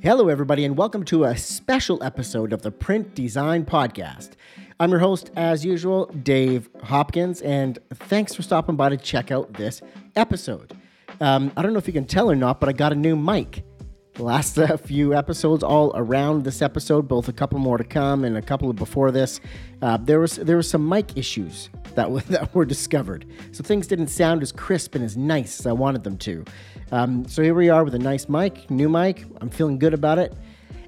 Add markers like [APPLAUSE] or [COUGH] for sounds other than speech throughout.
Hello, everybody, and welcome to a special episode of the Print Design Podcast. I'm your host, as usual, Dave Hopkins, and thanks for stopping by to check out this episode. Um, I don't know if you can tell or not, but I got a new mic. Last uh, few episodes, all around this episode, both a couple more to come and a couple before this, uh, there was there was some mic issues that, w- [LAUGHS] that were discovered. So things didn't sound as crisp and as nice as I wanted them to. Um, so here we are with a nice mic, new mic. I'm feeling good about it.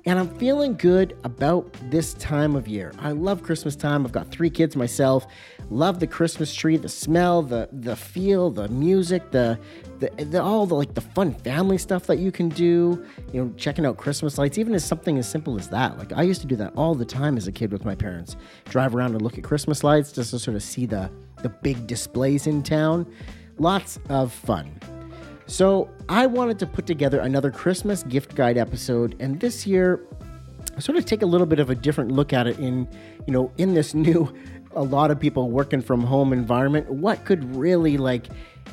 And I'm feeling good about this time of year. I love Christmas time. I've got three kids myself. Love the Christmas tree, the smell, the the feel, the music, the the, the all the like the fun family stuff that you can do. You know, checking out Christmas lights, even as something as simple as that. Like I used to do that all the time as a kid with my parents. Drive around and look at Christmas lights just to sort of see the the big displays in town. Lots of fun. So, I wanted to put together another Christmas gift guide episode, and this year, sort of take a little bit of a different look at it in, you know, in this [LAUGHS] new, a lot of people working from home environment. What could really like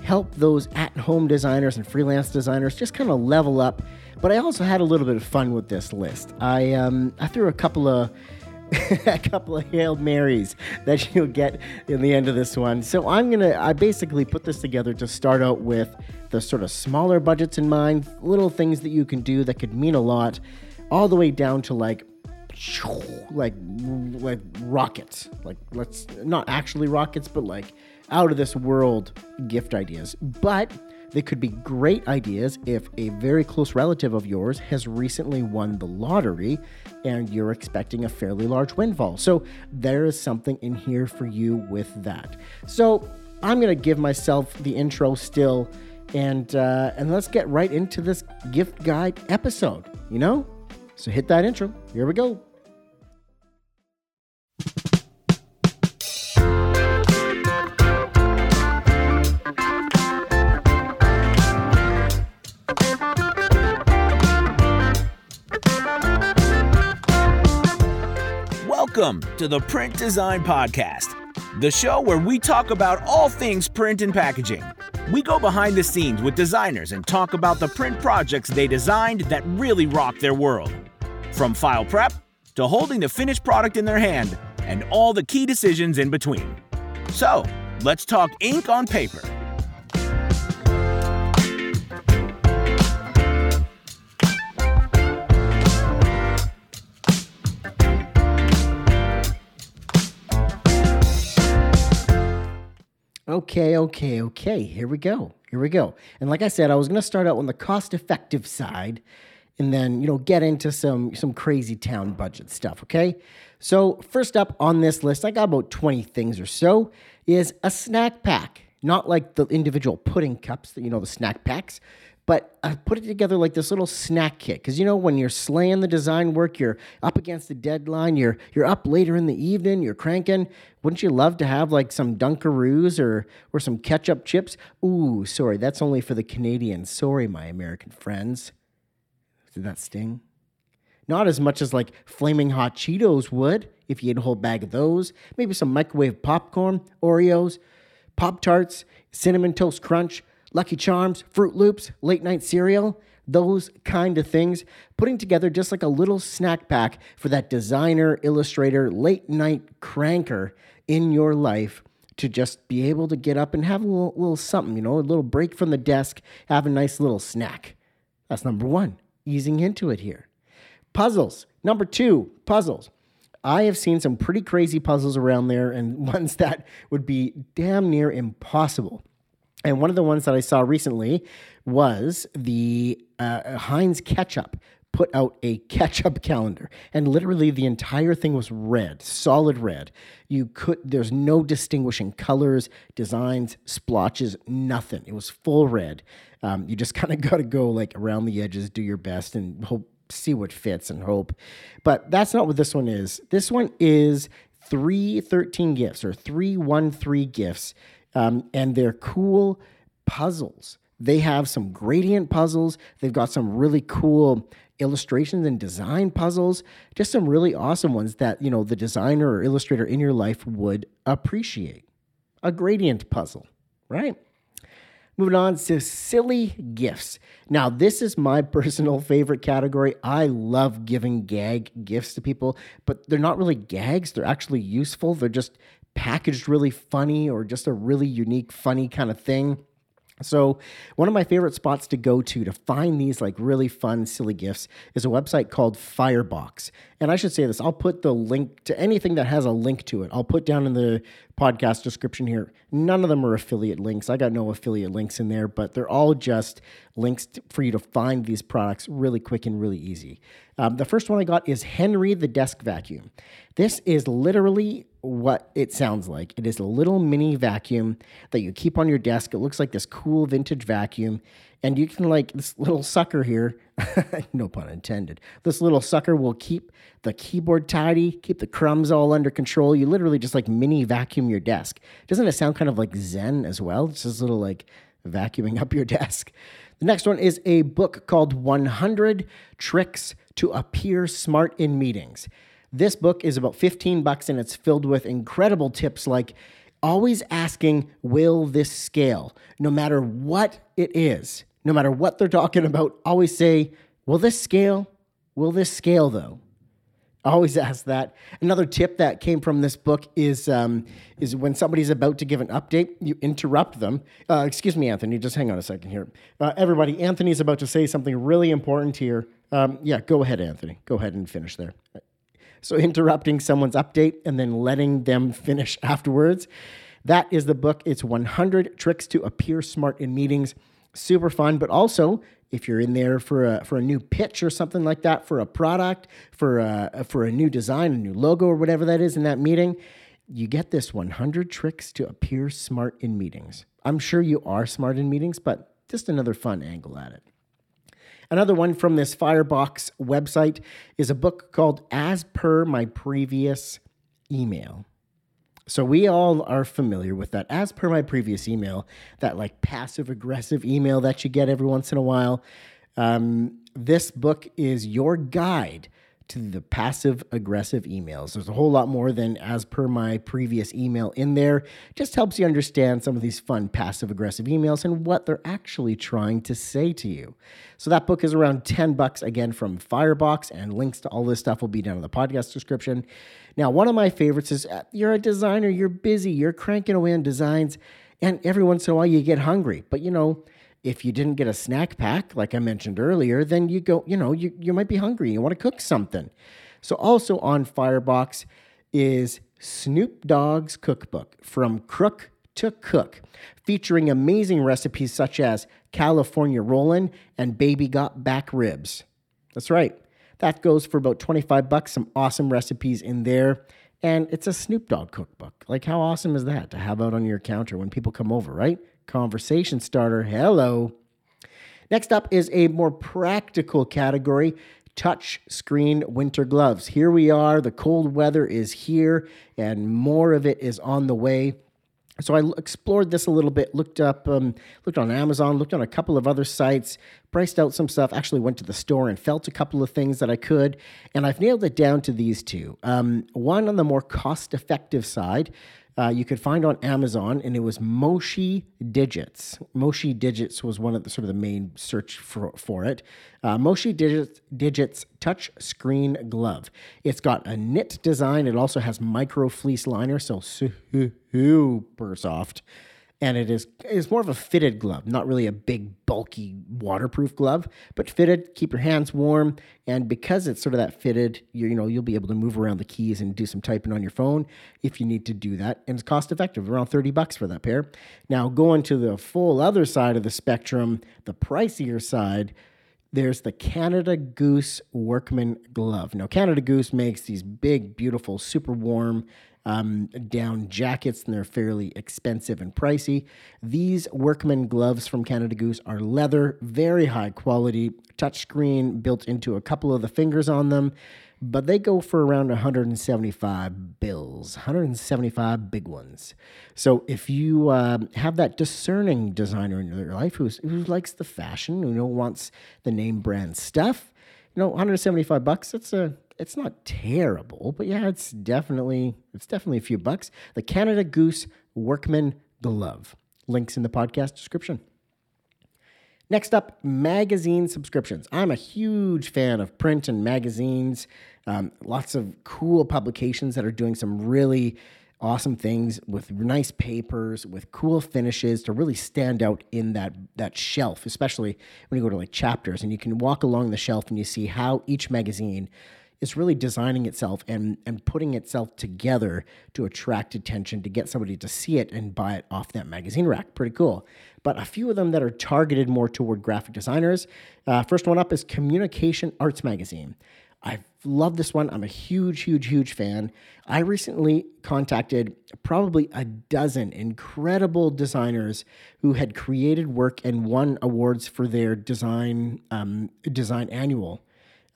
help those at home designers and freelance designers just kind of level up? But I also had a little bit of fun with this list. I um, I threw a couple of [LAUGHS] a couple of Hail Marys that [LAUGHS] you'll get in the end of this one. So I'm gonna I basically put this together to start out with the sort of smaller budgets in mind, little things that you can do that could mean a lot, all the way down to like like like rockets. Like let's not actually rockets, but like out of this world gift ideas. But they could be great ideas if a very close relative of yours has recently won the lottery and you're expecting a fairly large windfall. So there is something in here for you with that. So I'm going to give myself the intro still and uh, and let's get right into this gift guide episode, you know? So hit that intro. Here we go. Welcome to the Print Design Podcast, the show where we talk about all things print and packaging. We go behind the scenes with designers and talk about the print projects they designed that really rock their world. From file prep to holding the finished product in their hand and all the key decisions in between. So, let's talk ink on paper. Okay, okay, okay. Here we go. Here we go. And like I said, I was going to start out on the cost-effective side and then, you know, get into some some crazy town budget stuff, okay? So, first up on this list, I got about 20 things or so, is a snack pack. Not like the individual pudding cups, that you know, the snack packs, but I put it together like this little snack kit. Because you know, when you're slaying the design work, you're up against the deadline, you're you're up later in the evening, you're cranking. Wouldn't you love to have like some Dunkaroos or or some ketchup chips? Ooh, sorry, that's only for the Canadians. Sorry, my American friends. Did that sting? Not as much as like flaming hot Cheetos would if you ate a whole bag of those. Maybe some microwave popcorn, Oreos, Pop Tarts, Cinnamon Toast Crunch, Lucky Charms, Froot Loops, late night cereal, those kind of things. Putting together just like a little snack pack for that designer, illustrator, late night cranker in your life to just be able to get up and have a little, little something, you know, a little break from the desk, have a nice little snack. That's number one, easing into it here. Puzzles. Number two, puzzles. I have seen some pretty crazy puzzles around there and [LAUGHS] ones that would be damn near impossible. And one of the ones that I saw recently was the uh, Heinz Ketchup put out a ketchup [LAUGHS] calendar. And literally the entire thing was red solid red. You could there's no distinguishing colors designs splotches nothing. It was full red. Um, you just [LAUGHS] kind of got to go like around the edges do your best and hope see what fits and hope. But that's not what this one is. This one is three 13 gifts or three one three gifts um, and they're cool puzzles they have some gradient puzzles they've got some really cool illustrations and design puzzles just some really awesome ones that you know the designer or illustrator in your life would appreciate a gradient puzzle right Moving on to silly gifts. Now, this is my [LAUGHS] personal favorite category. I love giving gag gifts to people, but they're not really gags. They're actually useful. They're just packaged really funny or just a really unique, funny kind of thing. So, one of my favorite spots to go to to find these like really fun, silly gifts is a website called Firebox. And I should say this I'll put the link to anything that has a link to it. I'll put down in the podcast description here. None of them are affiliate links. I got no affiliate links in there, but they're all just links to, for you to find these products really quick and really easy. Um, the first one I got is Henry the Desk Vacuum. This is literally what it sounds like. It is a little mini vacuum that you keep on your desk. It looks like this cool vintage vacuum. And you can, like, this little sucker here, [LAUGHS] no pun intended, this little sucker will keep the keyboard tidy, keep the crumbs all under control. You literally just like mini vacuum your desk. Doesn't it sound kind of like Zen as well? It's just a little like vacuuming [LAUGHS] up your desk. The next one is a book called 100 Tricks to Appear Smart in Meetings. This book is about 15 bucks and it's filled with incredible tips like always asking, will this scale? No matter what it is, no matter what they're talking about, always say, will this scale? Will this scale though? Always ask that. Another tip that came from this book is um, is when somebody's about to give an update, you interrupt them. Uh, excuse me, Anthony. Just hang on a second here. Uh, everybody, Anthony's about to say something really important here. Um, yeah, go ahead, Anthony. Go ahead and finish there. So, interrupting someone's update and then letting them finish [LAUGHS] afterwards. That is the book. It's 100 Tricks to Appear Smart in Meetings. Super fun, but also if you're in there for a for a new pitch or something like that for a product, for a, for a new design, a new logo or whatever that is in that meeting, you get this 100 tricks to appear smart in meetings. I'm sure you are smart in meetings, but just another fun angle at it. Another one from this Firebox website is a book called As Per My Previous Email. So we all are familiar with that. As per my previous email, that like passive aggressive email that you get every once in a while. Um, this book is your guide to the passive aggressive emails. There's a whole lot more than as per my previous email in there. Just helps you understand some of these fun passive aggressive emails and what they're actually trying to say to you. So that book is around 10 bucks again from Firebox and links to all this stuff will be down in the podcast description. Now, one of my favorites is uh, you're a designer, you're busy, you're cranking away on designs and every once in a while you get hungry. But you know, if you didn't get a snack pack, like I mentioned earlier, then you go, you know, you, you might be hungry. You want to cook something. So, also on Firebox is Snoop Dogg's cookbook from crook to cook, featuring amazing recipes such as California Rollin' and Baby Got Back Ribs. That's right. That goes for about 25 bucks. Some awesome recipes in there. And it's a Snoop Dogg cookbook. Like, how awesome is that to have out on your counter when people come over, right? Conversation starter. Hello. Next up is a more practical category touch screen winter gloves. Here we are. The cold weather is here, and more of it is on the way. So I explored this a little bit, looked up, um, looked on Amazon, looked on a couple of other sites, priced out some stuff. Actually, went to the store and felt a couple of things that I could, and I've nailed it down to these two. Um, one on the more cost-effective side, uh, you could find on Amazon, and it was Moshi Digits. Moshi Digits was one of the sort of the main search for, for it. Uh, Moshi Digits, Digits Touch Screen Glove. It's got a knit design. It also has micro fleece liner, so super soft and it is is more of a fitted glove, not really a big bulky waterproof glove, but fitted, keep your hands warm, and because it's sort of that fitted, you, you know you'll be able to move around the keys and do some typing on your phone if you need to do that, and it's cost effective, around thirty bucks for that pair. Now going to the full other side of the spectrum, the pricier side. There's the Canada Goose Workman Glove. Now, Canada Goose makes these big, beautiful, super warm um, down jackets, and they're fairly expensive and pricey. These workman gloves from Canada Goose are leather, very high quality, touchscreen built into a couple of the fingers on them, but they go for around 175 bills, 175 big ones. So if you uh, have that discerning designer in your life who's, who likes the fashion, who you know, wants the name brand stuff, you know, 175 bucks, that's a it's not terrible, but yeah, it's definitely it's definitely a few bucks. The Canada Goose Workman Glove. Links in the podcast description. Next up, magazine subscriptions. I'm a huge fan of print and magazines. Um, lots of cool publications that are doing some really awesome things with nice papers, with cool finishes to really stand out in that that shelf, especially when you go to like chapters and you can walk along the shelf and you see how each magazine is really designing itself and and putting itself together to attract attention to get somebody to see it and buy it off that magazine rack. Pretty cool. But a few of them that are targeted more toward graphic designers. Uh, first one up is Communication Arts Magazine. I love this one. I'm a huge, huge, huge fan. I recently contacted probably a dozen incredible designers who had created work and won awards for their design um, design annual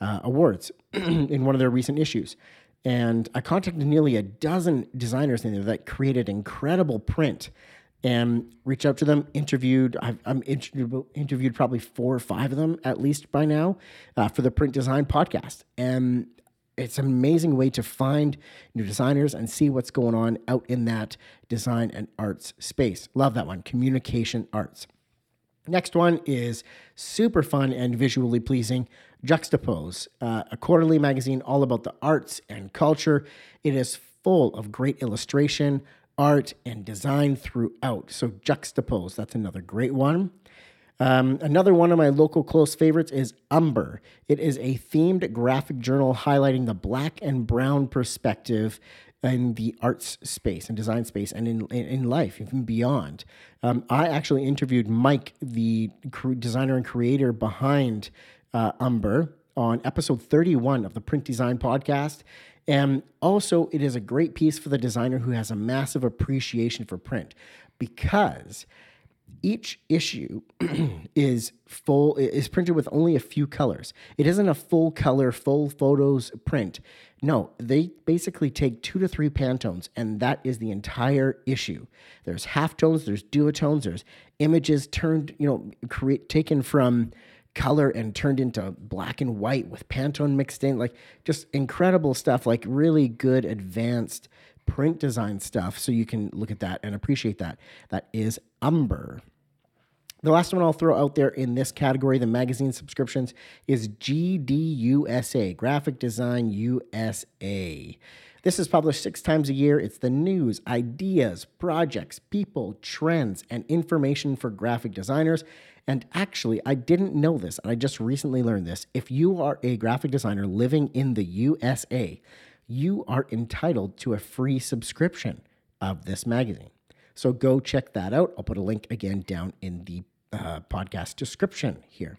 uh, awards [CLEARS THROAT] in one of their recent issues. And I contacted nearly a dozen designers in there that created incredible print and reached out to them, interviewed. I've I'm interviewed, interviewed probably four or five of them at least by now uh, for the Print Design podcast. And it's an amazing way to find new designers and see what's going on out in that design and arts space. Love that one, communication arts. Next one is super fun and visually pleasing. Juxtapoz, uh, a quarterly magazine all about the arts and culture. It is full of great illustration, art, and design throughout. So, Juxtapoz, that's another great one. Um, another one of my local close favorites is Umber. It is a themed graphic journal highlighting the black and brown perspective in the arts space and design space and in, in, life, even beyond. Um, I actually interviewed Mike, the designer and creator behind uh, Umber, on episode 31 of the Print Design Podcast. And also, it is a great piece for the designer who has a massive appreciation for print because each issue [CLEARS THROAT] is full is printed with only a few colors. It isn't a full color, full photos print. No, they basically take two to three Pantones, and that is the entire issue. There's halftones, there's duotones, there's images turned, you know, create taken from color and turned into black and white with Pantone mixed in. Like just incredible stuff, like really good advanced print design stuff. So you can look at that and appreciate that. That is Umber. The last one I'll throw out there in this category, the magazine subscriptions, is GDUSA, Graphic Design USA. This is published six times a year. It's the news, ideas, projects, people, trends, and information for graphic designers. And actually, I didn't know this, and I just recently learned this. If you are a graphic designer living in the USA, you are entitled to a free subscription of this magazine. So go check that out. I'll put a link again down in the uh, podcast description here.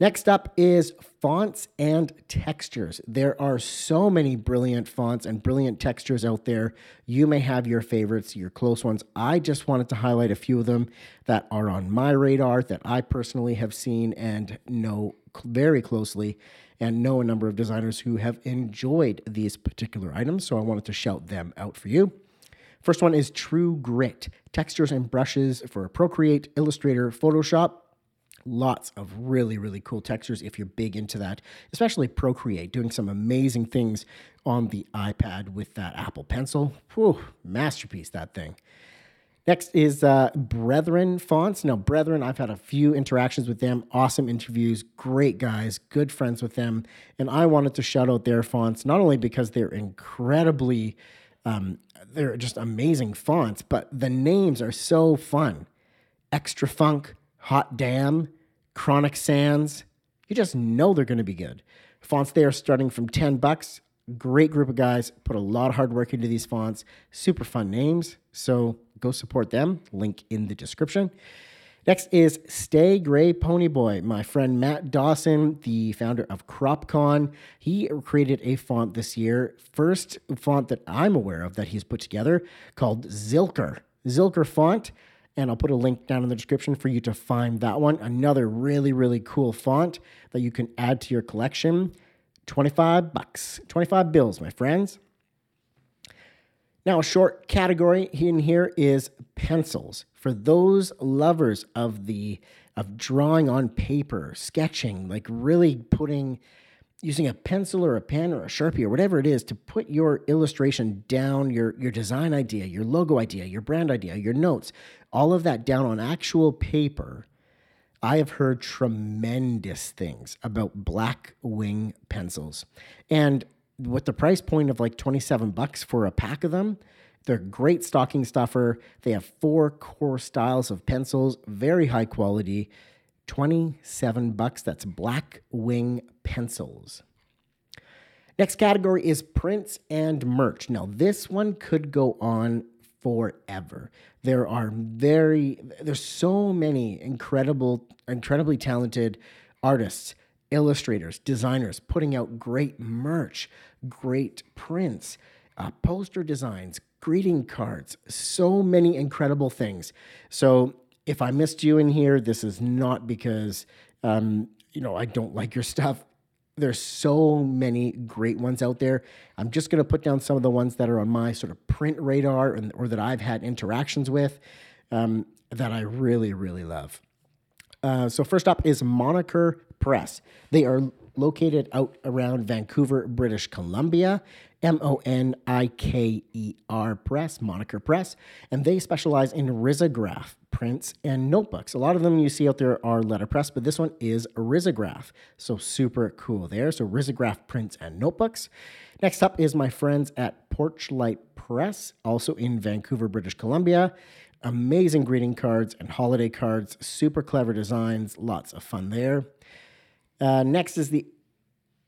Next up is fonts and textures. There are so many brilliant fonts and brilliant textures out there. You may have your favorites, your close ones. I just wanted to highlight a few of them that are on my radar that I personally have seen and know very closely and know a number of designers who have enjoyed these particular items. So I wanted to shout them out for you. First one is True Grit textures and brushes for Procreate, Illustrator, Photoshop. Lots of really, really cool textures if you're big into that, especially Procreate, doing some amazing things on the iPad with that Apple Pencil. Whew, masterpiece, that thing. Next is uh, Brethren Fonts. Now, Brethren, I've had a few interactions with them, awesome interviews, great guys, good friends with them. And I wanted to shout out their fonts, not only because they're incredibly um, they're just amazing fonts, but the names are so fun. Extra Funk, Hot Damn, Chronic Sands. You just know they're going to be good. Fonts they are starting from 10 bucks. Great group of guys, put a lot of hard work into these fonts. Super fun names. So go support them. Link in the description. Next is Stay Gray Ponyboy. My friend Matt Dawson, the founder of CropCon, he created a font this year. First font that I'm aware of that he's put together called Zilker. Zilker font. And I'll put a link down in the description for you to find that one. Another really, really cool font that you can add to your collection. 25 bucks, 25 bills, my friends. Now, a short category in here is pencils. For those lovers of the of drawing on paper, sketching, like really putting using a pencil or a pen or a sharpie or whatever it is to put your illustration down, your your design idea, your logo idea, your brand idea, your notes, all of that down on actual paper. I have heard tremendous things about Black Wing pencils. And with the price point of like 27 bucks for a pack of them, they're great stocking stuffer. They have four core styles of pencils, very high quality. 27 bucks. That's Black Wing pencils. Next category is prints and merch. Now, this one could go on forever. There are very there's so many incredible incredibly talented artists, illustrators, designers putting out great merch, great prints, uh, poster designs, greeting cards, so many incredible things. So if I missed you in here, this is not because um, you know I don't like your [LAUGHS] stuff. There's so many great ones out there. I'm just going to put down some of the ones that are on my sort of print radar and, or that I've had interactions with um, that I really, really love. Uh, so, first up is Moniker Press. They are located out around Vancouver, British Columbia. M O N I K E R Press, Moniker Press, and they specialize in risograph prints and notebooks. A lot of them you see out there are letterpress, but this one is risograph. So super cool there. So risograph prints and notebooks. Next up is my friends at Porchlight Press, also in Vancouver, British Columbia. Amazing greeting cards and holiday cards, super clever designs, lots of fun there. Uh, next is the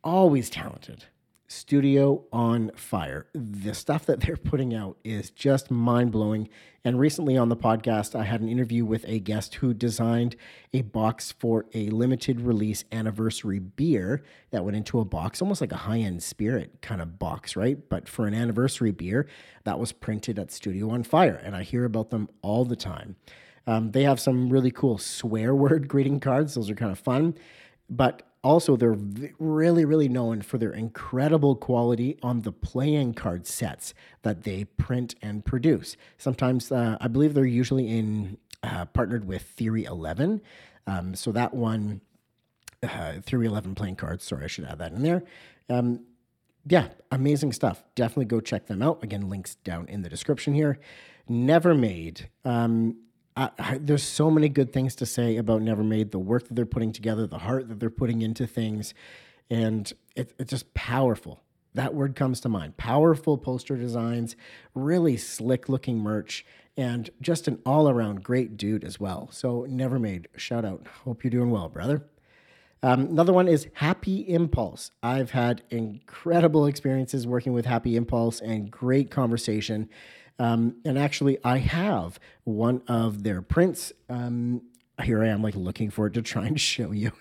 always talented Studio on Fire. The stuff that they're putting out is just mind blowing. And recently on the podcast, I had an interview with a guest who designed a box for a limited release anniversary beer that went into a box, almost like a high end spirit kind of box, right? But for an anniversary beer that was printed at Studio on Fire. And I hear about them all the time. Um, they have some really cool swear word [LAUGHS] greeting cards, those are kind of fun. But also they're really really known for their incredible quality on the playing card sets that they print and produce. Sometimes uh, i believe they're usually in uh, partnered with theory 11 um, so that one uh, theory 11 playing cards sorry i should add that in there. Um, yeah amazing stuff. Definitely go check them out. Again links down in the description here. Never made. Um, I, there's so many good things to say about Never Made, the work that they're putting together, the heart that they're putting into things, and it, it's just powerful. That word comes to mind. Powerful poster designs, really slick looking merch, and just an all around great dude as well. So, Never Made, shout out. Hope you're doing well, brother. Um, another one is Happy Impulse. I've had incredible experiences working with Happy Impulse and great conversation. Um, and actually, I have one of their prints. Um, here I am, like looking for it to try and [LAUGHS] show you.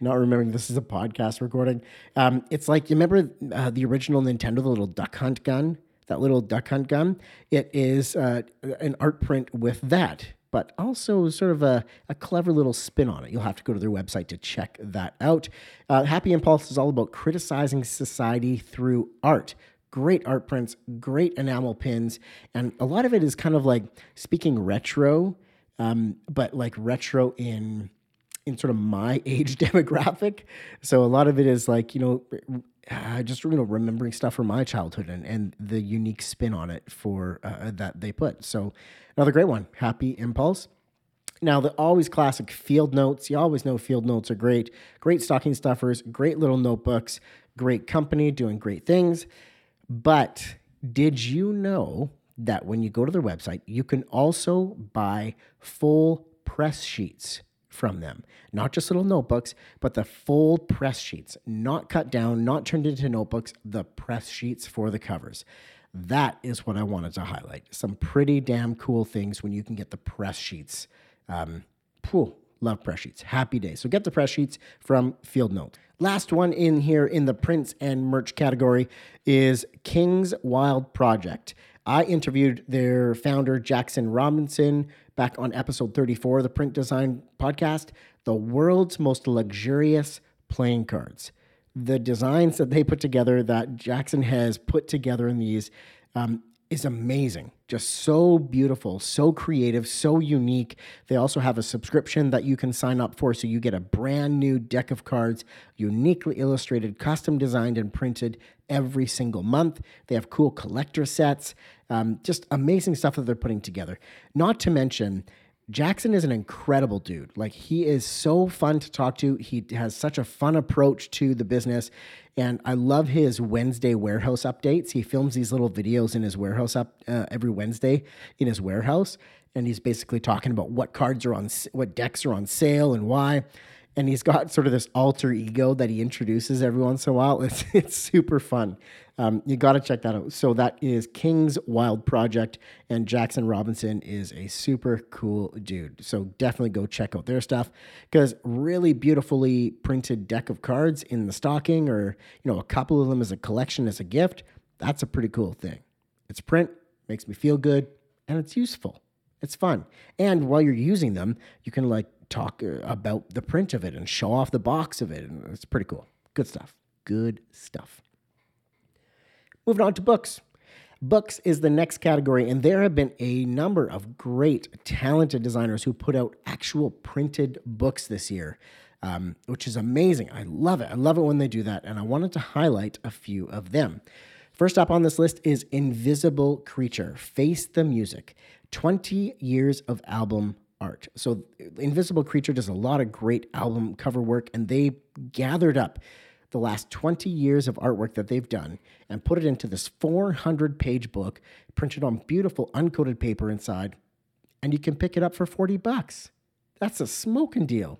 Not remembering this is a podcast recording. Um, it's like you remember uh, the original Nintendo, the little Duck Hunt gun. That little Duck Hunt gun. It is uh, an art print with that but also sort of a, a clever little spin on it. You'll have to go to their website to check that out. Uh, Happy Impulse is all about criticizing society through art great art prints, great enamel pins, and a lot of it is kind of like speaking retro, um, but like retro in in sort of my [LAUGHS] age demographic. So a lot of it is like you know. Uh, just you know remembering stuff from my childhood and, and the unique spin on it for uh, that they put so another great one happy impulse now, the always classic field notes. You always know field notes are great. Great stocking stuffers, great little notebooks, great company doing great things. But did you know that when you go to their website, you can also buy full press sheets from them? Not just little notebooks, but the full press sheets, not cut down, not turned into notebooks, the press sheets for the covers. That is what I wanted to highlight. Some pretty damn cool things when you can get the press sheets. Um, love press sheets. Happy day. So get the press sheets from Field Note. Last one in here in the prints and merch category is King's Wild Project. I interviewed their founder, Jackson Robinson, back on episode 34 of the Print Design Podcast, the world's most luxurious playing cards. The designs that they put together, that Jackson has put together in these, um, is amazing. Just so beautiful, so creative, so unique. They also have a subscription that you can sign up for so you get a brand new deck of cards, uniquely illustrated, custom designed, and printed every single month. They have cool collector sets, um, just amazing stuff that they're putting together. Not to mention, Jackson is an incredible dude. Like he is so fun to talk to. He has such a fun approach to the business. And I love his Wednesday warehouse updates. He films these little videos in his warehouse up uh, every Wednesday in his warehouse. And he's basically talking about what cards are on, what decks are on sale and why and he's got sort of this alter ego that he introduces every once in a while. [LAUGHS] It's it's super fun. Um, you got to check that out. So that is King's Wild Project, and Jackson Robinson is a super cool dude. So definitely go check out their stuff because really beautifully printed deck of cards in the stocking, or you know, a couple of them as a collection as a gift. That's a pretty cool thing. It's print, makes me feel good, and it's useful. It's fun. And while you're using them, you can like talk uh, about the print of it and show off the box of it. And it's pretty cool. Good stuff. Good stuff. Moving on to books. Books is the next category, and there have been a number of great, talented designers who put out actual printed books this year, um, which is amazing. I love it. I love it when they do that, and I wanted to highlight a few of them. First up on this list is Invisible Creature Face the Music 20 years of album art. So Invisible Creature does a lot of great album cover work, and they gathered up the last 20 years of artwork that they've done and put it into this 400 page book printed on beautiful uncoated paper inside and you can pick it up for 40 bucks. That's a smoking deal.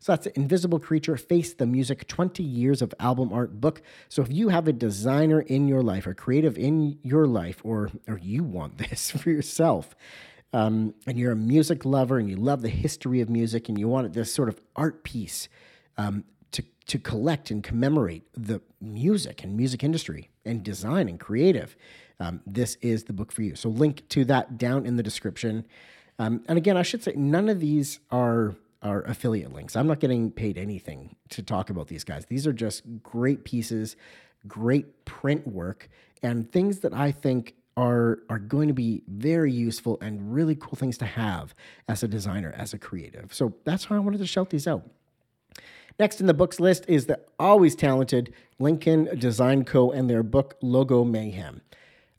So that's invisible creature face the music 20 years of album art book. So if you have a designer in your life or creative in your life or or you want [LAUGHS] this for yourself um, and you're a music lover and you love the history of music and you want this sort of art piece um, to, to collect and commemorate the music and music industry and design and creative, um, this is the book for you. So, link to that down in the description. Um, and again, I should say none of these are are affiliate links. I'm not getting paid anything to talk about these guys. These are just great pieces, great print work, and things that I think are are going to be very useful and really cool things to have as a designer, as a creative. So that's why I wanted to shout these out. Next in the books list is the always talented Lincoln Design Co. and their book Logo Mayhem.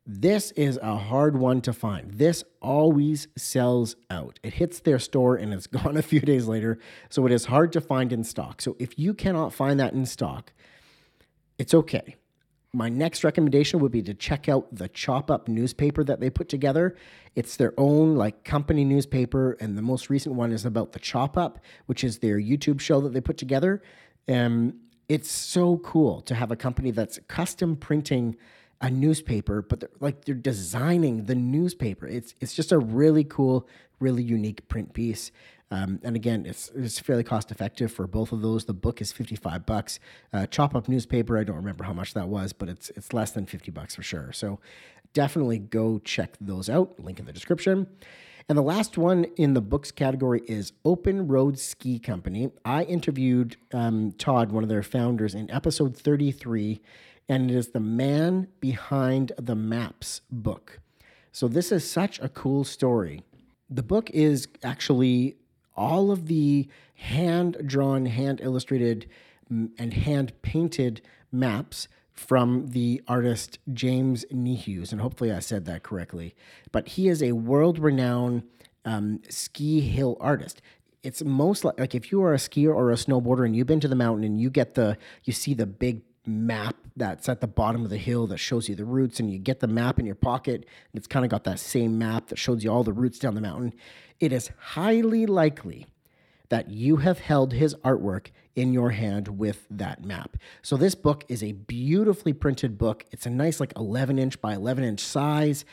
This is a hard one to find. This always sells out. It hits their store and it's [LAUGHS] gone a few days later, so it is hard to find in stock. So if you cannot find that in stock, it's okay my next recommendation would be to check out the Chop Up newspaper that they put together. It's their own like company newspaper, and the most recent one is about the Chop Up, which is their YouTube show that they put together. And it's so cool to have a company that's custom printing a newspaper, but they're like they're designing the newspaper. It's it's just a really cool, really unique print piece. Um, and again, it's, it's fairly cost effective for both of those. The book is 55 bucks. Uh, Chop Up newspaper, I don't remember how much that was, but it's it's less than 50 bucks for sure. So definitely go check those out. Link in the description. And the last one in the books category is Open Road Ski Company. I interviewed um, Todd, one of their founders, in episode 33, and it is the man behind the maps book. So this is such a cool story. The book is actually all of the hand drawn, hand illustrated, and hand painted maps from the artist James Niehues. And hopefully I said that correctly. But he is a world renowned um, ski hill artist. It's most like, like if you are a skier or a snowboarder and you've been to the mountain and you get the, you see the big map that's at the bottom of the hill that shows you the routes and you get the map in your pocket it's kind of got that same map that shows you all the routes down the mountain it is highly likely that you have held his artwork in your hand with that map. So this book is a beautifully printed book. It's a nice like 11 inch by 11 inch size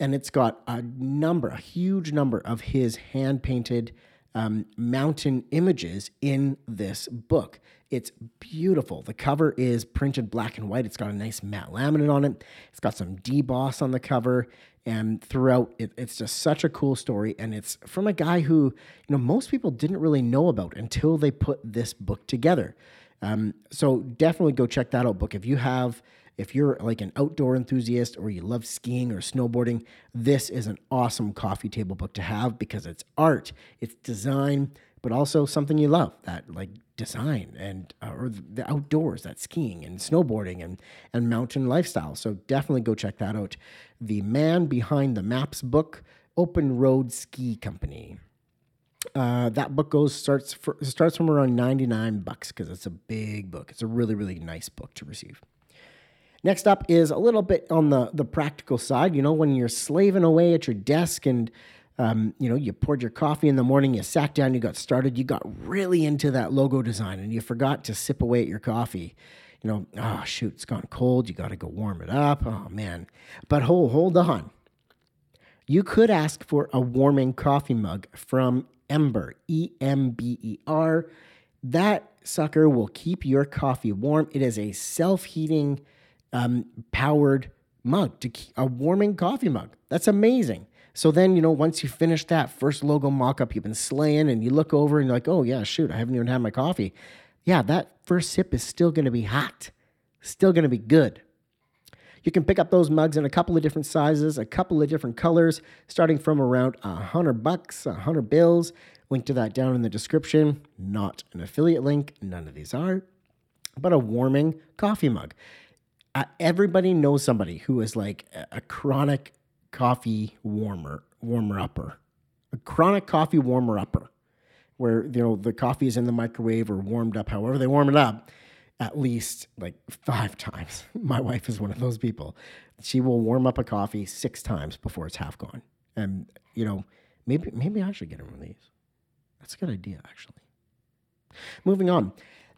and it's got a number, a huge number of his hand painted um, mountain images in this book. It's beautiful. The cover is printed black and white. It's got a nice matte laminate on it. It's got some deboss on the cover. And throughout, it, it's just such a cool story. And it's from a guy who, you know, most people didn't really know about until they put this book together. Um, so definitely go check that out book. If you have, if you're like an outdoor enthusiast or you love skiing or snowboarding, this is an awesome coffee table book to have because it's art, it's design, but also something you love that like design and uh, or the outdoors that skiing and snowboarding and and mountain lifestyle so definitely go check that out the man behind the maps book open road ski company Uh, that book goes starts for, starts from around 99 bucks because it's a big book. It's a really really nice book to receive. Next up is a little bit on the the practical side. You know, when you're slaving away at your desk and um, you know, you poured your coffee in the morning, you sat down, you got started, you got really into that logo design, and you forgot to sip away at your coffee. You know, oh shoot, it's gone cold. You got to go warm it up. Oh man, but hold hold on. You could ask for a warming coffee mug from Ember, E M B E R. That sucker will keep your coffee warm. It is a self heating um, powered mug to a warming coffee mug. That's amazing. So then, you know, once you finish that first logo mock up you've been slaying and you look over and you're like, oh, yeah, shoot, I haven't even had my coffee. Yeah, that first sip is still going to be hot, still going to be good. You can pick up those mugs in a couple of different sizes, a couple of different colors, starting from around a hundred bucks, a hundred bills. Link to that down in the description. Not an affiliate link, none of these are, but a warming coffee mug. Everybody knows somebody who is like a, a chronic coffee warmer, warmer upper, a chronic coffee warmer upper, where you know the coffee is in the microwave or warmed up, however they warm it up, at least like five [LAUGHS] times. My wife is one of those people. She will warm up a coffee six times before it's half gone, and you know maybe maybe I should get one of these. That's a good idea, actually. Moving on,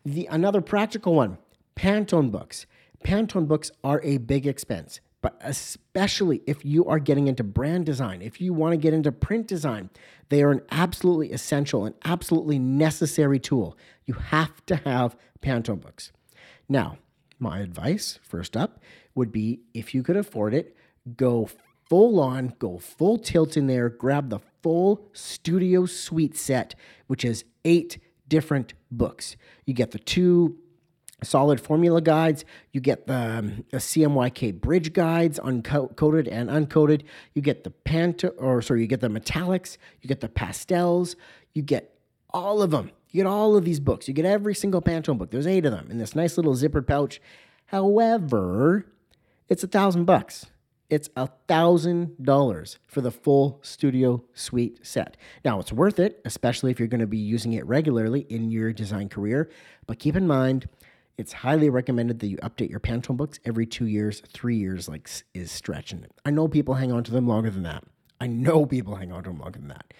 the another practical one: Pantone books. Pantone books are a big expense but especially if you are getting into brand design, if you want to get into print design, they are an absolutely essential and absolutely necessary tool. You have to have Pantone books. Now, my advice, first up, would be if you could afford it, go full on, go full tilt in there, grab the full studio suite set, which is eight different books. You get the two solid formula guides. You get the, um, the CMYK bridge guides, uncoated and uncoated. You get the pant or sorry, you get the metallics. You get the pastels. You get all of them. You get all of these books. You get every single Pantone book. There's eight of them in this nice little zippered pouch. However, it's a thousand bucks. It's a thousand dollars for the full studio suite set. Now it's worth it, especially if you're going to be using it regularly in your design career. But keep in mind, it's highly recommended that you update your Pantone books every two years. Three years like is stretching. I know people hang on to them longer than that. I know people hang on to them longer than that.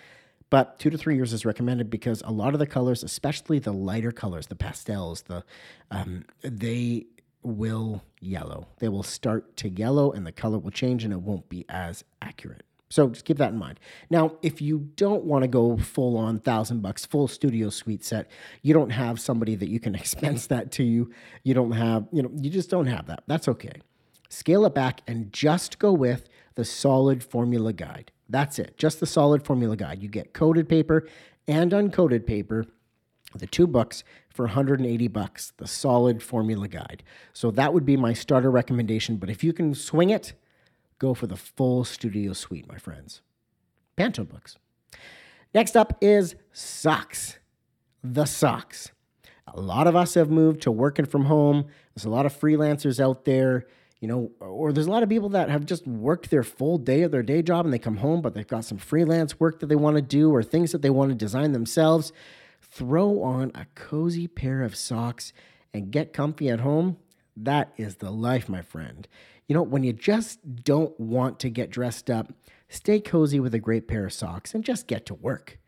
But two to three years is recommended because a lot of the colors, especially the lighter colors, the pastels, the um, they will yellow. They will start to yellow, and the color will change, and it won't be as accurate. So just keep that in mind. Now, if you don't want to go full on thousand bucks, full studio suite set, you don't have somebody that you can [LAUGHS] expense that to you. You don't have, you know, you just don't have that. That's okay. Scale it back and just go with the solid formula guide. That's it. Just the solid formula guide. You get coated paper and uncoated paper, the two books for 180 bucks, the solid formula guide. So that would be my starter recommendation. But if you can swing it, Go for the full studio suite, my friends. Pantone books. Next up is socks. The socks. A lot of us have moved to working from home. There's a lot of freelancers out there, you know, or there's a lot of people that have just worked their full day of their day job and they come home, but they've got some freelance work that they want to do or things that they want to design themselves. Throw on a cozy pair of socks and get comfy at home. That is the life, my friend. You know, when you just don't want to get dressed up, stay cozy with a great pair of socks and just get to work.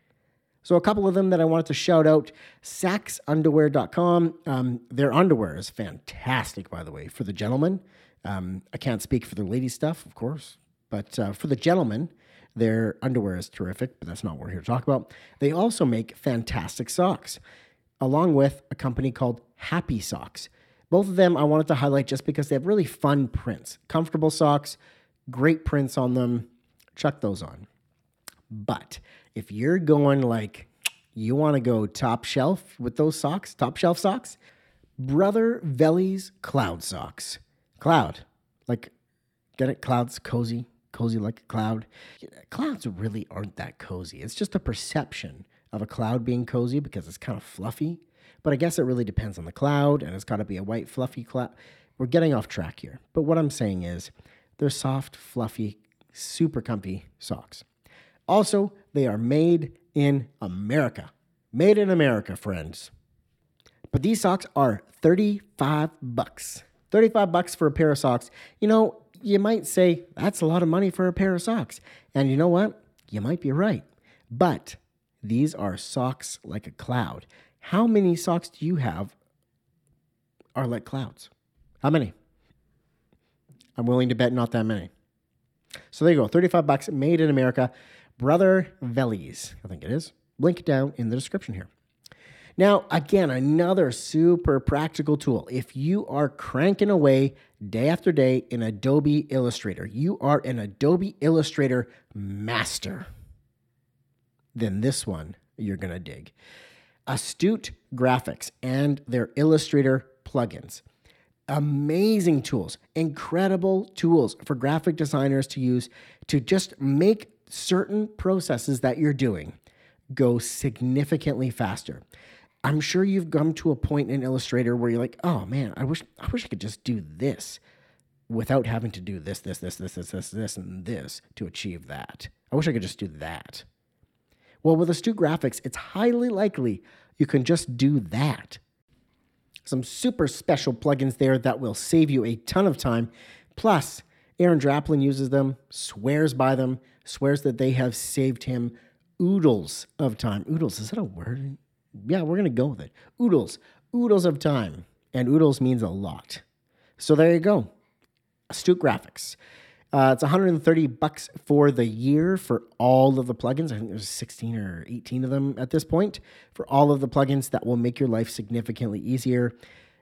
So, a couple of them that I wanted to shout out saxxunderwear.com. Um, their underwear is fantastic, by the way, for the gentlemen. Um, I can't speak for the lady stuff, of course, but uh, for the gentlemen, their underwear is terrific, but that's not what we're here to talk about. They also make fantastic socks, along with a company called Happy Socks. Both of them I wanted to highlight just because they have really fun prints. Comfortable socks, great prints on them. Chuck those on. But if you're going like you want to go top shelf with those socks, top shelf socks, Brother Veli's Cloud Socks. Cloud, like, get it? Clouds, cozy, cozy like a cloud. Clouds really aren't that cozy. It's just a perception of a cloud being cozy because it's kind of fluffy. But I guess it really depends on the cloud, and it's got to be a white, fluffy cloud. We're getting off track here. But what I'm saying is they're soft, fluffy, super comfy socks. Also, they are made in America. Made in America, friends. But these socks are 35 bucks. 35 bucks for a pair of socks. You know, you might say that's a lot of money for a pair of socks. And you know what? You might be right. But these are socks like a cloud. How many socks do you have are like clouds? How many? I'm willing to bet not that many. So there you go. 35 bucks made in America. Brother Vellies, I think it is. Link down in the description here. Now, again, another super practical tool. If you are cranking away day after day in Adobe Illustrator, you are an Adobe Illustrator master, then this one you're going to dig. Astute Graphics and their Illustrator plugins. Amazing tools, incredible tools for graphic designers to use to just make certain processes that you're doing go significantly faster. I'm sure you've come to a point in Illustrator where you're like, oh man, I wish I wish I could just do this without having to do this, this, this, this, this, this, this, and this to achieve that. I wish I could just do that. Well, with Astute Graphics, it's highly likely you can just do that. Some super special plugins there that will save you a ton of time. Plus, Aaron Draplin uses them, swears by them, swears that they have saved him oodles of time. Oodles, is that a word? yeah, we're going to go with it. Oodles, oodles of time. And oodles means a lot. So there you go. Astute Graphics. Uh, it's 130 bucks for the year for all of the plugins. I think there's 16 or 18 of them at this point for all of the plugins that will make your life significantly easier.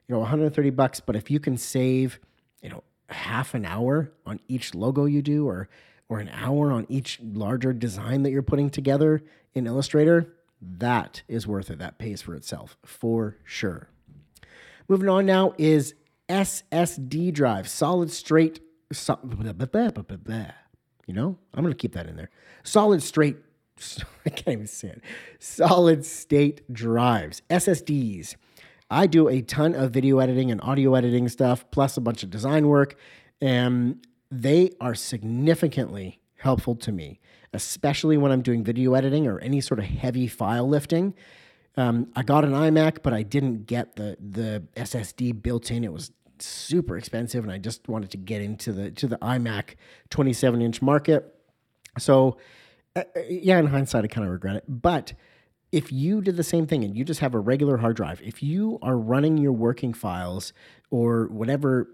You know, 130 bucks, but if you can save, you know, half an hour on each logo you do or or an hour on each larger design that you're putting together in Illustrator, that is worth it. That pays for itself for sure. Moving on now is SSD drive, solid straight. You know, I'm going to keep that in there. Solid straight. [LAUGHS] I can't even say it. Solid state drives, SSDs. I do a ton of video editing and audio editing stuff, plus a bunch of design work, and they are significantly helpful to me especially when I'm doing video editing or any sort of heavy file lifting. Um, I got an iMac, but I didn't get the the SSD built in. It was super expensive, and I just wanted to get into the to the iMac 27 inch market. So, uh, uh, yeah, in hindsight, I kind of regret it. But if you did the same thing and you just have a regular hard drive, if you are running your working files or whatever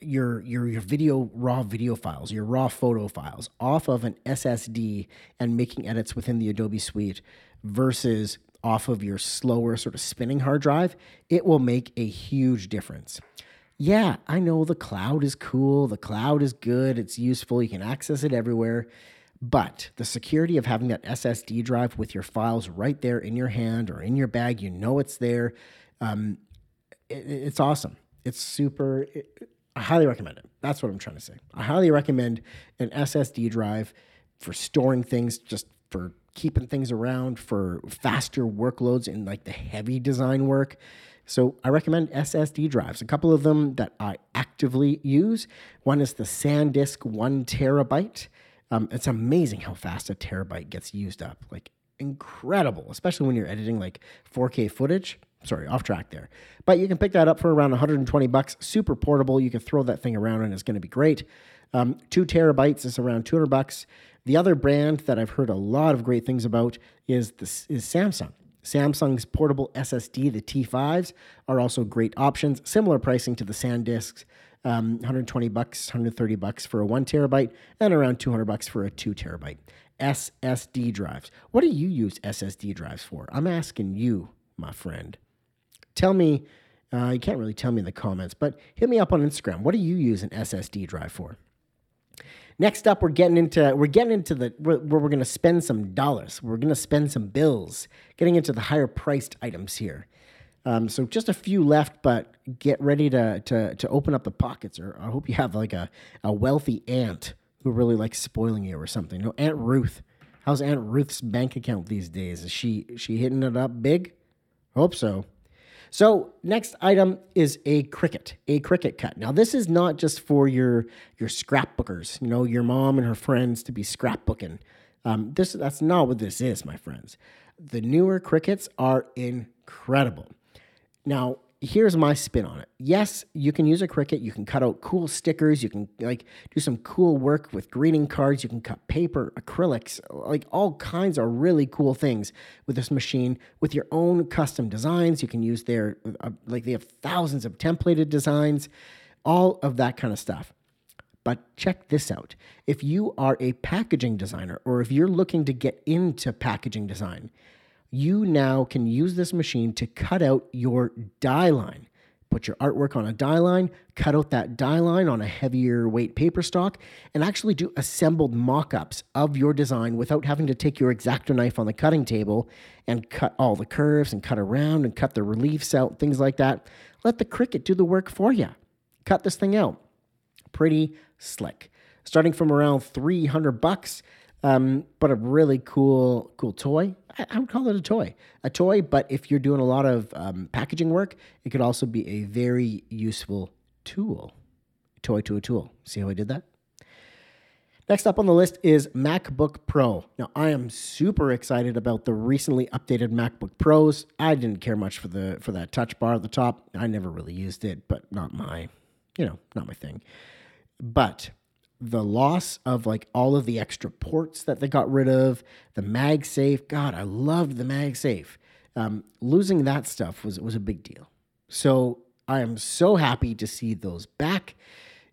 your your your video raw video files, your raw photo files off of an SSD and making edits within the Adobe Suite versus off of your slower sort of spinning hard drive, it will make a huge difference. Yeah, I know the cloud is cool, the cloud is good, it's useful, you can access it everywhere. But the security of having that SSD drive with your files right there in your hand or in your bag, you know it's there. Um, it, it's awesome. It's super. It, I highly recommend it. That's what I'm trying to say. I highly recommend an SSD drive for storing things, just for keeping things around, for faster workloads in like the heavy design work. So I recommend SSD drives. A couple of them that I actively use. One is the SanDisk one terabyte. Um, it's amazing how fast a terabyte gets used up. Like incredible, especially when you're editing like 4K footage. Sorry, off track there. But you can pick that up for around 120 bucks. Super portable. You can throw that thing around and it's going to be great. Um, two terabytes is around 200 bucks. The other brand that I've heard a lot of great things about is this is Samsung. Samsung's portable SSD, the T5s, are also great options. Similar pricing to the SanDisks, um, 120 bucks, 130 bucks for a one terabyte, and around 200 bucks for a two terabyte. SSD drives. What do you use SSD drives for? I'm asking you, my friend. Tell me, uh, you can't really tell me in the comments, but hit me up on Instagram. What do you use an SSD drive for? Next up, we're getting into we're getting into the where, we're going to spend some dollars. We're going to spend some bills. Getting into the higher priced items here. Um, so just a few left, but get ready to to to open up the pockets. Or I hope you have like a a wealthy aunt who really likes spoiling you or something. No, Aunt Ruth. How's Aunt Ruth's bank account these days? Is she she hitting it up big? Hope so. So next item is a Cricut, a Cricut cut. Now this is not just for your your scrapbookers, you know, your mom and her friends to be scrapbooking. Um, this that's not what this is, my friends. The newer Cricuts are incredible. Now, here's my spin on it. Yes, you can use a Cricut. You can cut out cool stickers. You can like do some cool work with greeting cards. You can cut paper, acrylics, like all kinds of really cool things with this machine. With your own custom designs, you can use their uh, like they have thousands of templated designs, all of that kind of stuff. But check this out. If you are a packaging designer or if you're looking to get into packaging design, you now can use this machine to cut out your die line. Put your artwork on a die line, cut out that die line on a heavier weight paper stock, and actually do assembled mock ups of your design without having to take your X-Acto knife on the cutting table and cut all the curves and cut around and cut the reliefs out, things like that. Let the Cricut do the work for you. Cut this thing out. Pretty slick. Starting from around 300 bucks, um, but a really cool, cool toy. I, I, would call it a toy, a toy. But if you're doing a lot of um, packaging work, it could also be a very useful tool. Toy to a tool. See how I did that? Next up on the list is MacBook Pro. Now, I am super excited about the recently updated MacBook Pros. I didn't care much for the for that touch bar at the top. I never really used it, but not my, you know, not my thing. But the loss of like all of the extra ports that they got rid of, the MagSafe. God, I loved the MagSafe. Um, losing that stuff was was a big deal. So I am so happy to see those back.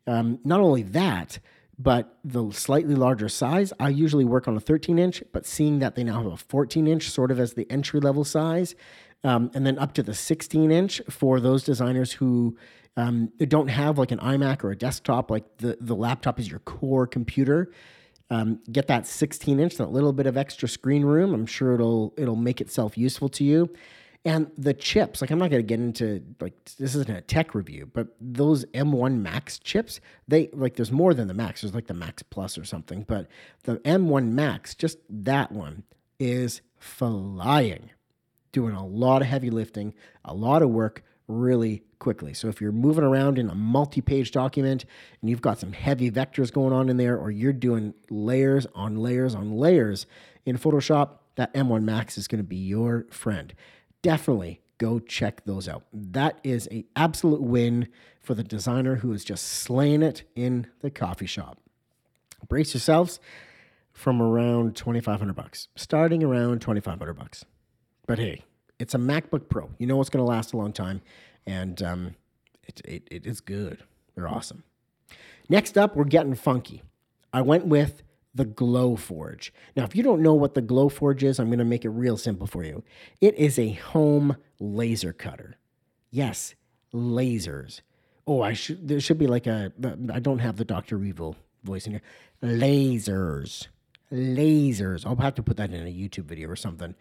Um, not only that, but the slightly larger size. I usually work on a 13 inch, but seeing that they now have a 14 inch, sort of as the entry level size, um, and then up to the 16 inch for those designers who um, don't have like an iMac or a desktop, like the, the laptop is your core computer. Um, get that 16 inch, that little bit of extra screen room. I'm sure it'll it'll make itself useful to you. And the chips, like I'm not going to get into like this isn't a tech review, but those M1 Max chips, they like there's more than the Max. There's like the Max Plus or something, but the M1 Max, just that one is flying, doing a lot of heavy lifting, a lot of work, really quickly. So if you're moving around in a multi-page document and you've got some heavy vectors going on in there, or you're doing layers on layers on layers in Photoshop, that M1 Max is going to be your friend. Definitely go check those out. That is a absolute win for the designer who is just slaying it in the coffee shop. Brace yourselves from around 2500 bucks, starting around 2500 bucks. But hey, it's a MacBook Pro. You know it's going to last a long time, and um, it, it, it is good. They're awesome. Next up, we're getting funky. I went with the Glowforge. Now, if you don't know what the Glowforge is, I'm going to make it real simple for you. It is a home laser cutter. Yes, lasers. Oh, I should. There should be like a. I don't have the Doctor Evil voice in here. Lasers, lasers. I'll have to put that in a YouTube video or something.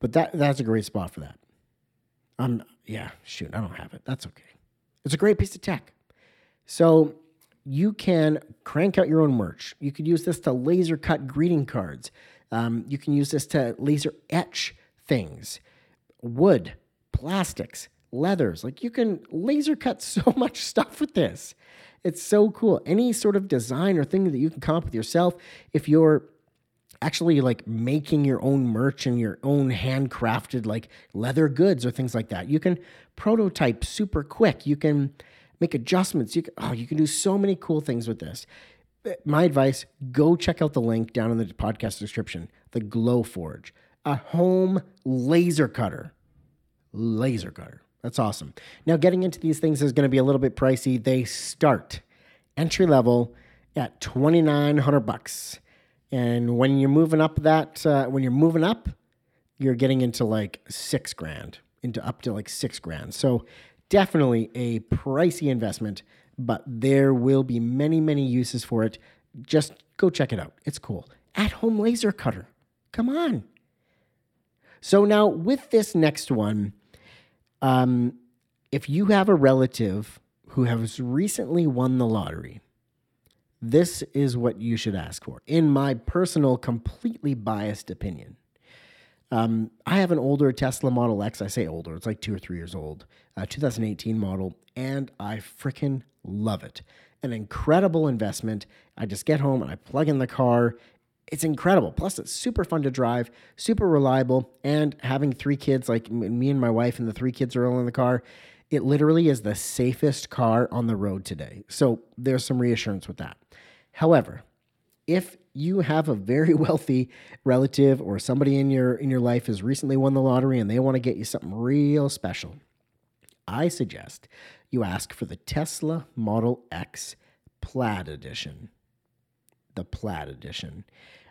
But that that's a great spot for that. Um, yeah, shoot, I don't have it. That's okay. It's a great piece of tech. So you can crank out your own merch. You could use this to laser cut greeting cards. Um, you can use this to laser etch things, wood, plastics, leathers. Like you can laser cut [LAUGHS] so much stuff with this. It's so cool. Any sort of design or thing that you can come up with yourself, if you're actually like making your own merch and your own handcrafted like leather goods or things like that. You can prototype super quick. You can make adjustments. You can, oh, you can do so many cool things with this. Eh, my advice: go check out the link down in the podcast description. The Glowforge, a home laser cutter, laser cutter. That's awesome. Now, getting into these things is going to be a little bit pricey. They start entry level at twenty nine hundred bucks. And when you're moving up that, uh, when you're moving up, you're getting into like six grand, into up to like six grand. So definitely a pricey investment, but there will be many, many uses for it. Just go check it out. It's cool. At home laser cutter. Come on. So now with this next one, um, if you have a relative who has recently won the lottery, this is what you should ask for, in my personal, completely biased opinion. Um, I have an older Tesla Model X. I say older, it's like two or three years old, uh, 2018 model, and I freaking love it. An incredible investment. I just get home and I plug in the car. it's incredible. Plus, it's super fun to drive, super reliable, and having three kids, like me and my wife and the three kids are all in the car, it literally is the safest car on the road today. So there's some reassurance with that. However, if you have a very [LAUGHS] wealthy relative or somebody in your in your life has recently won the lottery and they want to get you something real special, I suggest you ask for the Tesla Model X Plaid Edition. The Plaid Edition.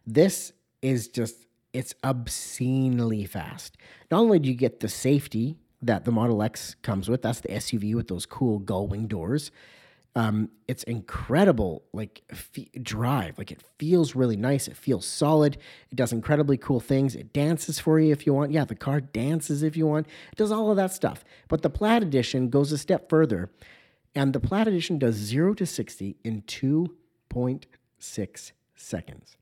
This is just it's obscenely fast. Not only do you get the safety that the Model X comes with. That's the SUV with those cool gull-wing doors. Um, it's incredible, like f- drive. Like it feels really nice. It feels solid. It does incredibly cool things. It dances for you if you want. Yeah, the car dances if you want. It does all of that stuff. But the Plaid Edition goes a step further, and the Plaid Edition does zero to sixty in two point six seconds.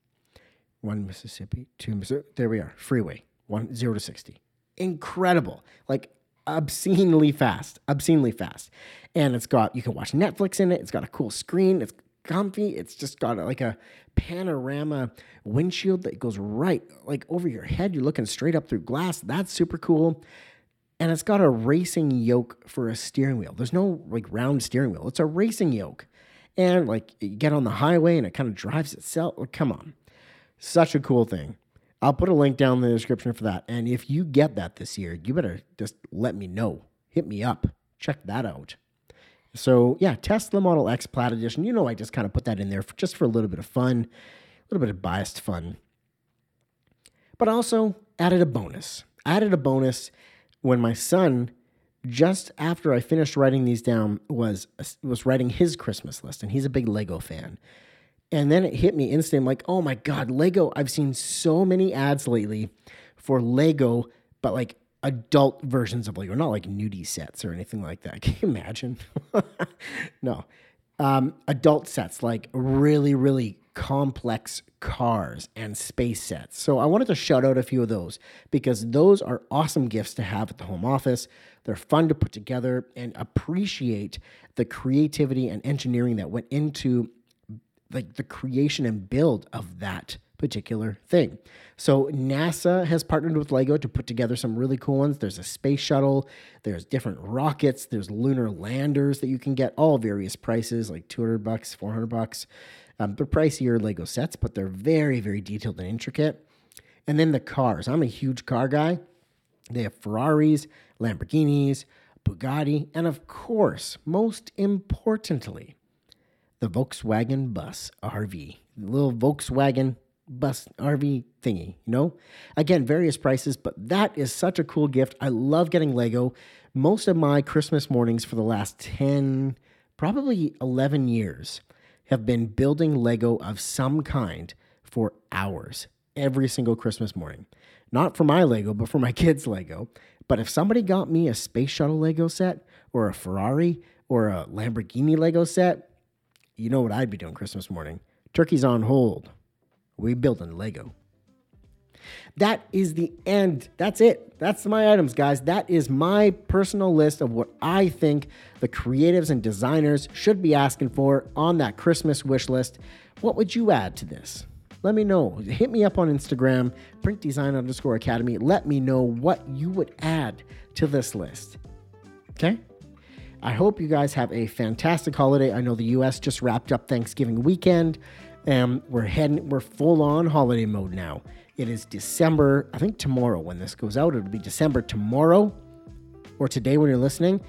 One Mississippi, two Mississippi. There we are. Freeway. One zero to sixty. Incredible. Like obscenely fast, obscenely fast. And it's got, you can watch Netflix in it. It's got a cool screen. It's comfy. It's just got like a panorama windshield that goes right like over your head. You're looking straight up through glass. That's super cool. And it's got a racing yoke for a steering wheel. There's no like round steering wheel. It's a racing yoke. And like you get on the highway and it kind of drives itself. come on. Such a cool thing. I'll put a link down in the description for that. And if you get that this year, you better just let me know. Hit me up. Check that out. So yeah, Tesla Model X Plaid Edition. You know, I just kind of put that in there for, just for a little bit of fun, a little bit of biased fun. But also added a bonus. Added a bonus when my son, just after I finished writing these down, was was writing his Christmas list, and he's a big Lego fan. And then it hit me instantly like, oh my God, Lego. I've seen so many ads lately for Lego, but like adult versions of Lego, not like nudie sets or anything like that. [LAUGHS] Can you imagine? [LAUGHS] no. Um, adult sets, like really, really complex cars and space sets. So I wanted to shout out a few of those because those are awesome gifts to have at the home office. They're fun to put together and appreciate the creativity and engineering that went into like the creation and build of that particular thing. So NASA has partnered with Lego to put together some really cool ones. There's a space shuttle, there's different rockets, there's lunar landers that you can get all various prices like 200 bucks, 400 bucks. Um, they're pricier Lego sets, but they're very very detailed and intricate. And then the cars. I'm a huge car guy. They have Ferraris, Lamborghinis, Bugatti, and of course, most importantly, the Volkswagen Bus RV, the little Volkswagen bus RV thingy, you know? Again, various prices, but that is such a cool gift. I love getting Lego. Most of my Christmas mornings for the last 10, probably 11 years have been building Lego of some kind for hours every single Christmas morning. Not for my Lego, but for my [LAUGHS] kids' Lego. But if somebody got me a space shuttle Lego set or a Ferrari or a Lamborghini Lego set, you know what I'd be doing Christmas morning? Turkey's on hold. We building Lego. That is the end. That's it. That's my items, guys. That is my personal list of what I think the creatives and designers should be asking for on that Christmas wish list. What would you add to this? Let me know. Hit me up on Instagram, print design underscore academy. Let me know what you would add to this list. Okay? I hope you guys have a fantastic holiday. I know the US just wrapped up Thanksgiving weekend. and we're heading, we're full on holiday mode now. It is December, I think tomorrow when this goes out, it'll be December tomorrow or today when you're listening.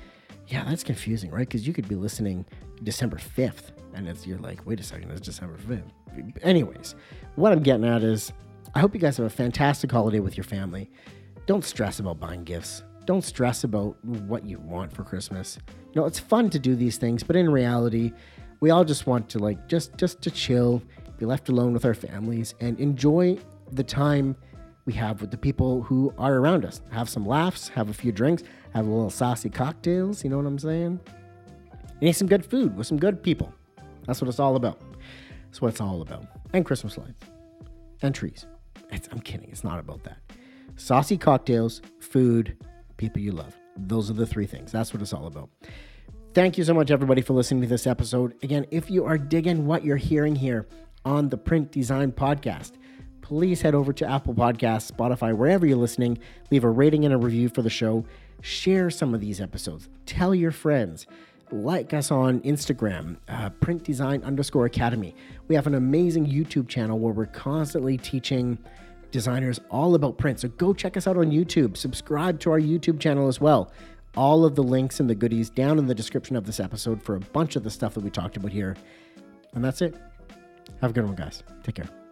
Yeah, that's confusing, right? Because you could be listening December 5th and it's you're like, wait a second, it's December 5th. Anyways, what I'm getting at is I hope you guys have a fantastic holiday with your family. Don't stress about buying gifts don't stress about what you want for Christmas. You know, it's fun to do these things, but in reality, we all just want to like just just to chill, be left alone with our families and enjoy the time we have with the people who are around us. Have some laughs, have a few drinks, have a little saucy cocktails, you know what I'm saying? And eat some good food with some good people. That's what it's all about. That's what it's all about. And Christmas lights. And trees. It's, I'm kidding. It's not about that. Saucy cocktails, food, people you love. Those are the three things. That's what it's all about. Thank you so much, everybody, for listening to this episode. Again, if you are digging what you're hearing here on the Print Design Podcast, please head over to Apple Podcasts, Spotify, wherever you're listening. Leave a rating and a review for the show. Share some of these episodes. Tell your friends. Like us on Instagram, uh, print design underscore academy. We have an amazing YouTube channel where we're constantly teaching designers all about print. So go check us out on YouTube. Subscribe to our YouTube channel as well. All of the links and the goodies down in the description of this episode for a bunch of the stuff that we talked about here. And that's it. Have a good one, guys. Take care.